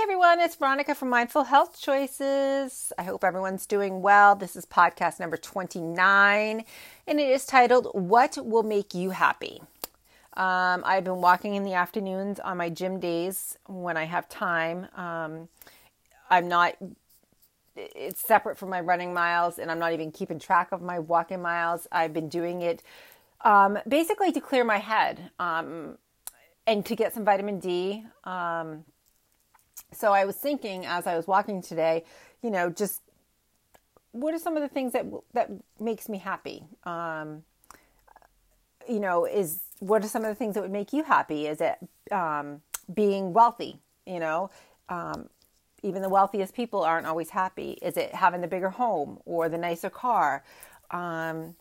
Hey everyone, it's Veronica from Mindful Health Choices. I hope everyone's doing well. This is podcast number 29, and it is titled What Will Make You Happy? Um, I've been walking in the afternoons on my gym days when I have time. Um, I'm not, it's separate from my running miles, and I'm not even keeping track of my walking miles. I've been doing it um, basically to clear my head um, and to get some vitamin D. So I was thinking as I was walking today, you know, just what are some of the things that that makes me happy? Um, you know, is what are some of the things that would make you happy? Is it um, being wealthy? You know, um, even the wealthiest people aren't always happy. Is it having the bigger home or the nicer car? Um,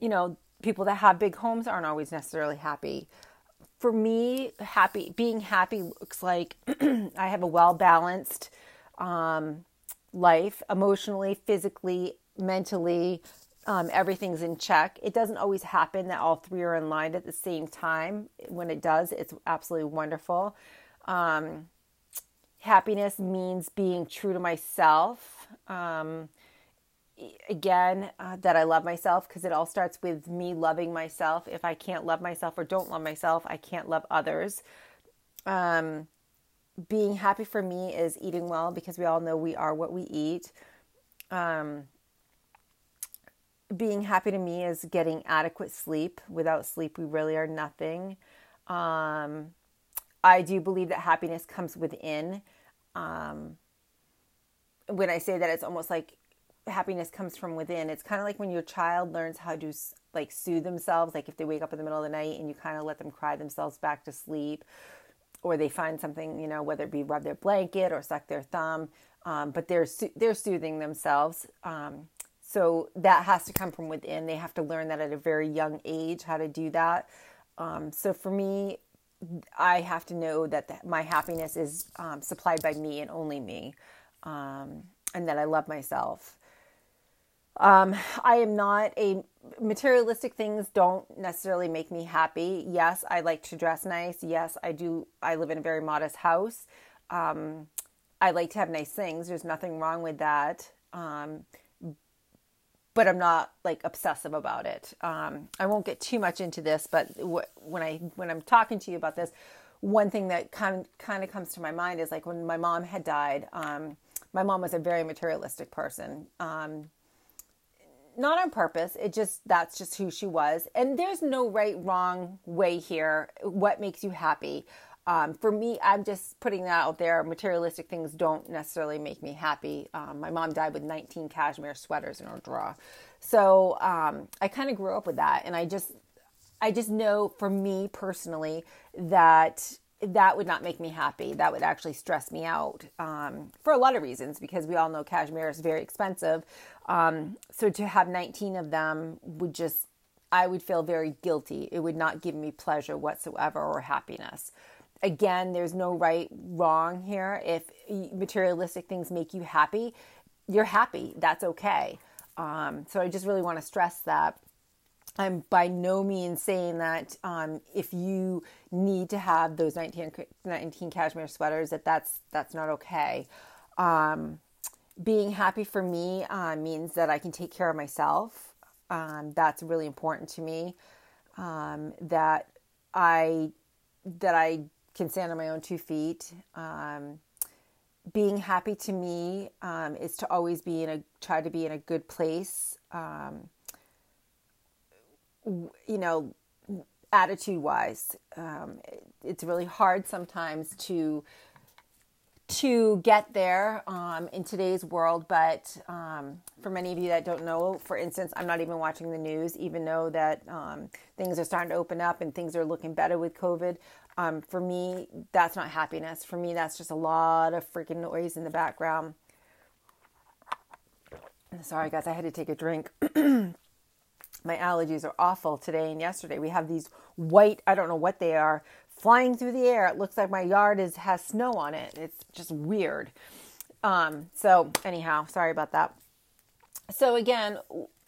you know, people that have big homes aren't always necessarily happy for me, happy being happy looks like I have a well balanced um, life, emotionally, physically, mentally. Um, everything's in check. It doesn't always happen that all three are in line at the same time. When it does, it's absolutely wonderful. Um, happiness means being true to myself. Again uh, that I love myself because it all starts with me loving myself. If I can't love myself or don't love myself, I can't love others. Um, being happy for me is eating well because we all know we are what we eat. Um, being happy to me is getting adequate sleep. Without sleep, we really are nothing. Um, I do believe that happiness comes within. Um, when I say that, it's almost like happiness comes from within. It's kind of like when your child learns how to like soothe themselves, like if they wake up in the middle of the night and you kind of let them cry themselves back to sleep, or they find something, you know, whether it be rub their blanket or suck their thumb, um, but they're they're soothing themselves. Um, so that has to come from within. They have to learn that at a very young age how to do that. Um, so for me, I have to know that the, my happiness is um, supplied by me and only me, um, and that I love myself. Um, I am not a materialistic things don't necessarily make me happy. Yes, I like to dress nice. Yes, I do. I live in a very modest house. Um, I like to have nice things. There's nothing wrong with that. Um, but I'm not like obsessive about it. Um, I won't get too much into this, but when I when I'm talking to you about this, one thing that kind kind of comes to my mind is like when my mom had died. Um, my mom was a very materialistic person. Not on purpose. It just that's just who she was. And there's no right wrong way here. What makes you happy? Um, for me, I'm just putting that out there. Materialistic things don't necessarily make me happy. Um, my mom died with 19 cashmere sweaters in her drawer, so um, I kind of grew up with that, and I just, I just know for me personally that that would not make me happy. That would actually stress me out um, for a lot of reasons because we all know cashmere is very expensive. Um, so to have 19 of them would just, I would feel very guilty. It would not give me pleasure whatsoever or happiness. Again, there's no right, wrong here. If materialistic things make you happy, you're happy. That's okay. Um, so I just really want to stress that I'm by no means saying that um, if you need to have those 19, 19 cashmere sweaters that that's that's not okay. Um, being happy for me uh, means that I can take care of myself. Um, that's really important to me. Um, that I that I can stand on my own two feet. Um, being happy to me um, is to always be in a try to be in a good place you know, attitude wise. Um, it's really hard sometimes to to get there um, in today's world. But um, for many of you that don't know, for instance, I'm not even watching the news, even though that um, things are starting to open up and things are looking better with COVID. Um, for me, that's not happiness. For me, that's just a lot of freaking noise in the background. Sorry, guys, I had to take a drink. my allergies are awful today and yesterday. We have these white, I don't know what they are, flying through the air. It looks like my yard is has snow on it. It's just weird. Um, so anyhow, sorry about that. So again,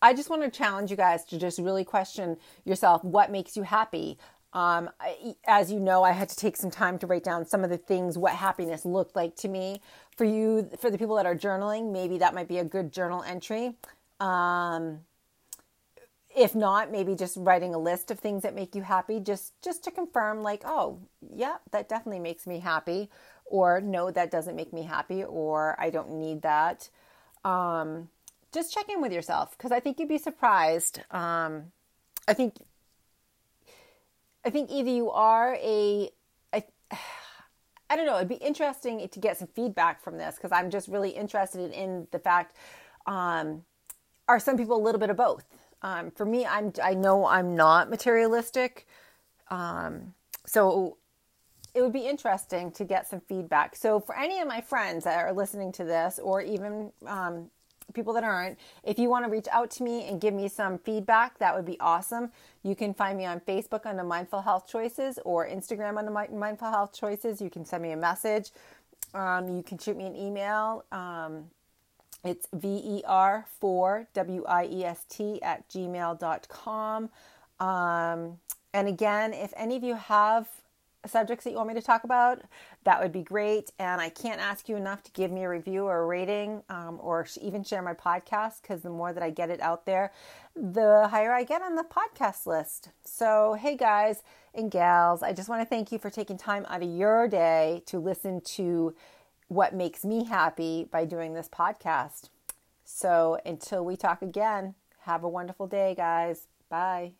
I just want to challenge you guys to just really question yourself what makes you happy. Um, I, as you know, I had to take some time to write down some of the things what happiness looked like to me. For you, for the people that are journaling, maybe that might be a good journal entry. Um, if not, maybe just writing a list of things that make you happy, just just to confirm, like, oh, yeah, that definitely makes me happy, or no, that doesn't make me happy, or I don't need that. Um, just check in with yourself because I think you'd be surprised. Um, I think I think either you are a I, I don't know. It'd be interesting to get some feedback from this because I'm just really interested in the fact: um, are some people a little bit of both? Um, for me, I'm I know I'm not materialistic, um, so it would be interesting to get some feedback. So for any of my friends that are listening to this, or even um, people that aren't, if you want to reach out to me and give me some feedback, that would be awesome. You can find me on Facebook under Mindful Health Choices or Instagram under Mindful Health Choices. You can send me a message. Um, you can shoot me an email. It's ver4 w-i-e-s-t at gmail.com. Um, and again, if any of you have subjects that you want me to talk about, that would be great. And I can't ask you enough to give me a review or a rating um, or even share my podcast because the more that I get it out there, the higher I get on the podcast list. So, hey guys and gals, I just want to thank you for taking time out of your day to listen to what makes me happy by doing this podcast. So, until we talk again, have a wonderful day, guys. Bye.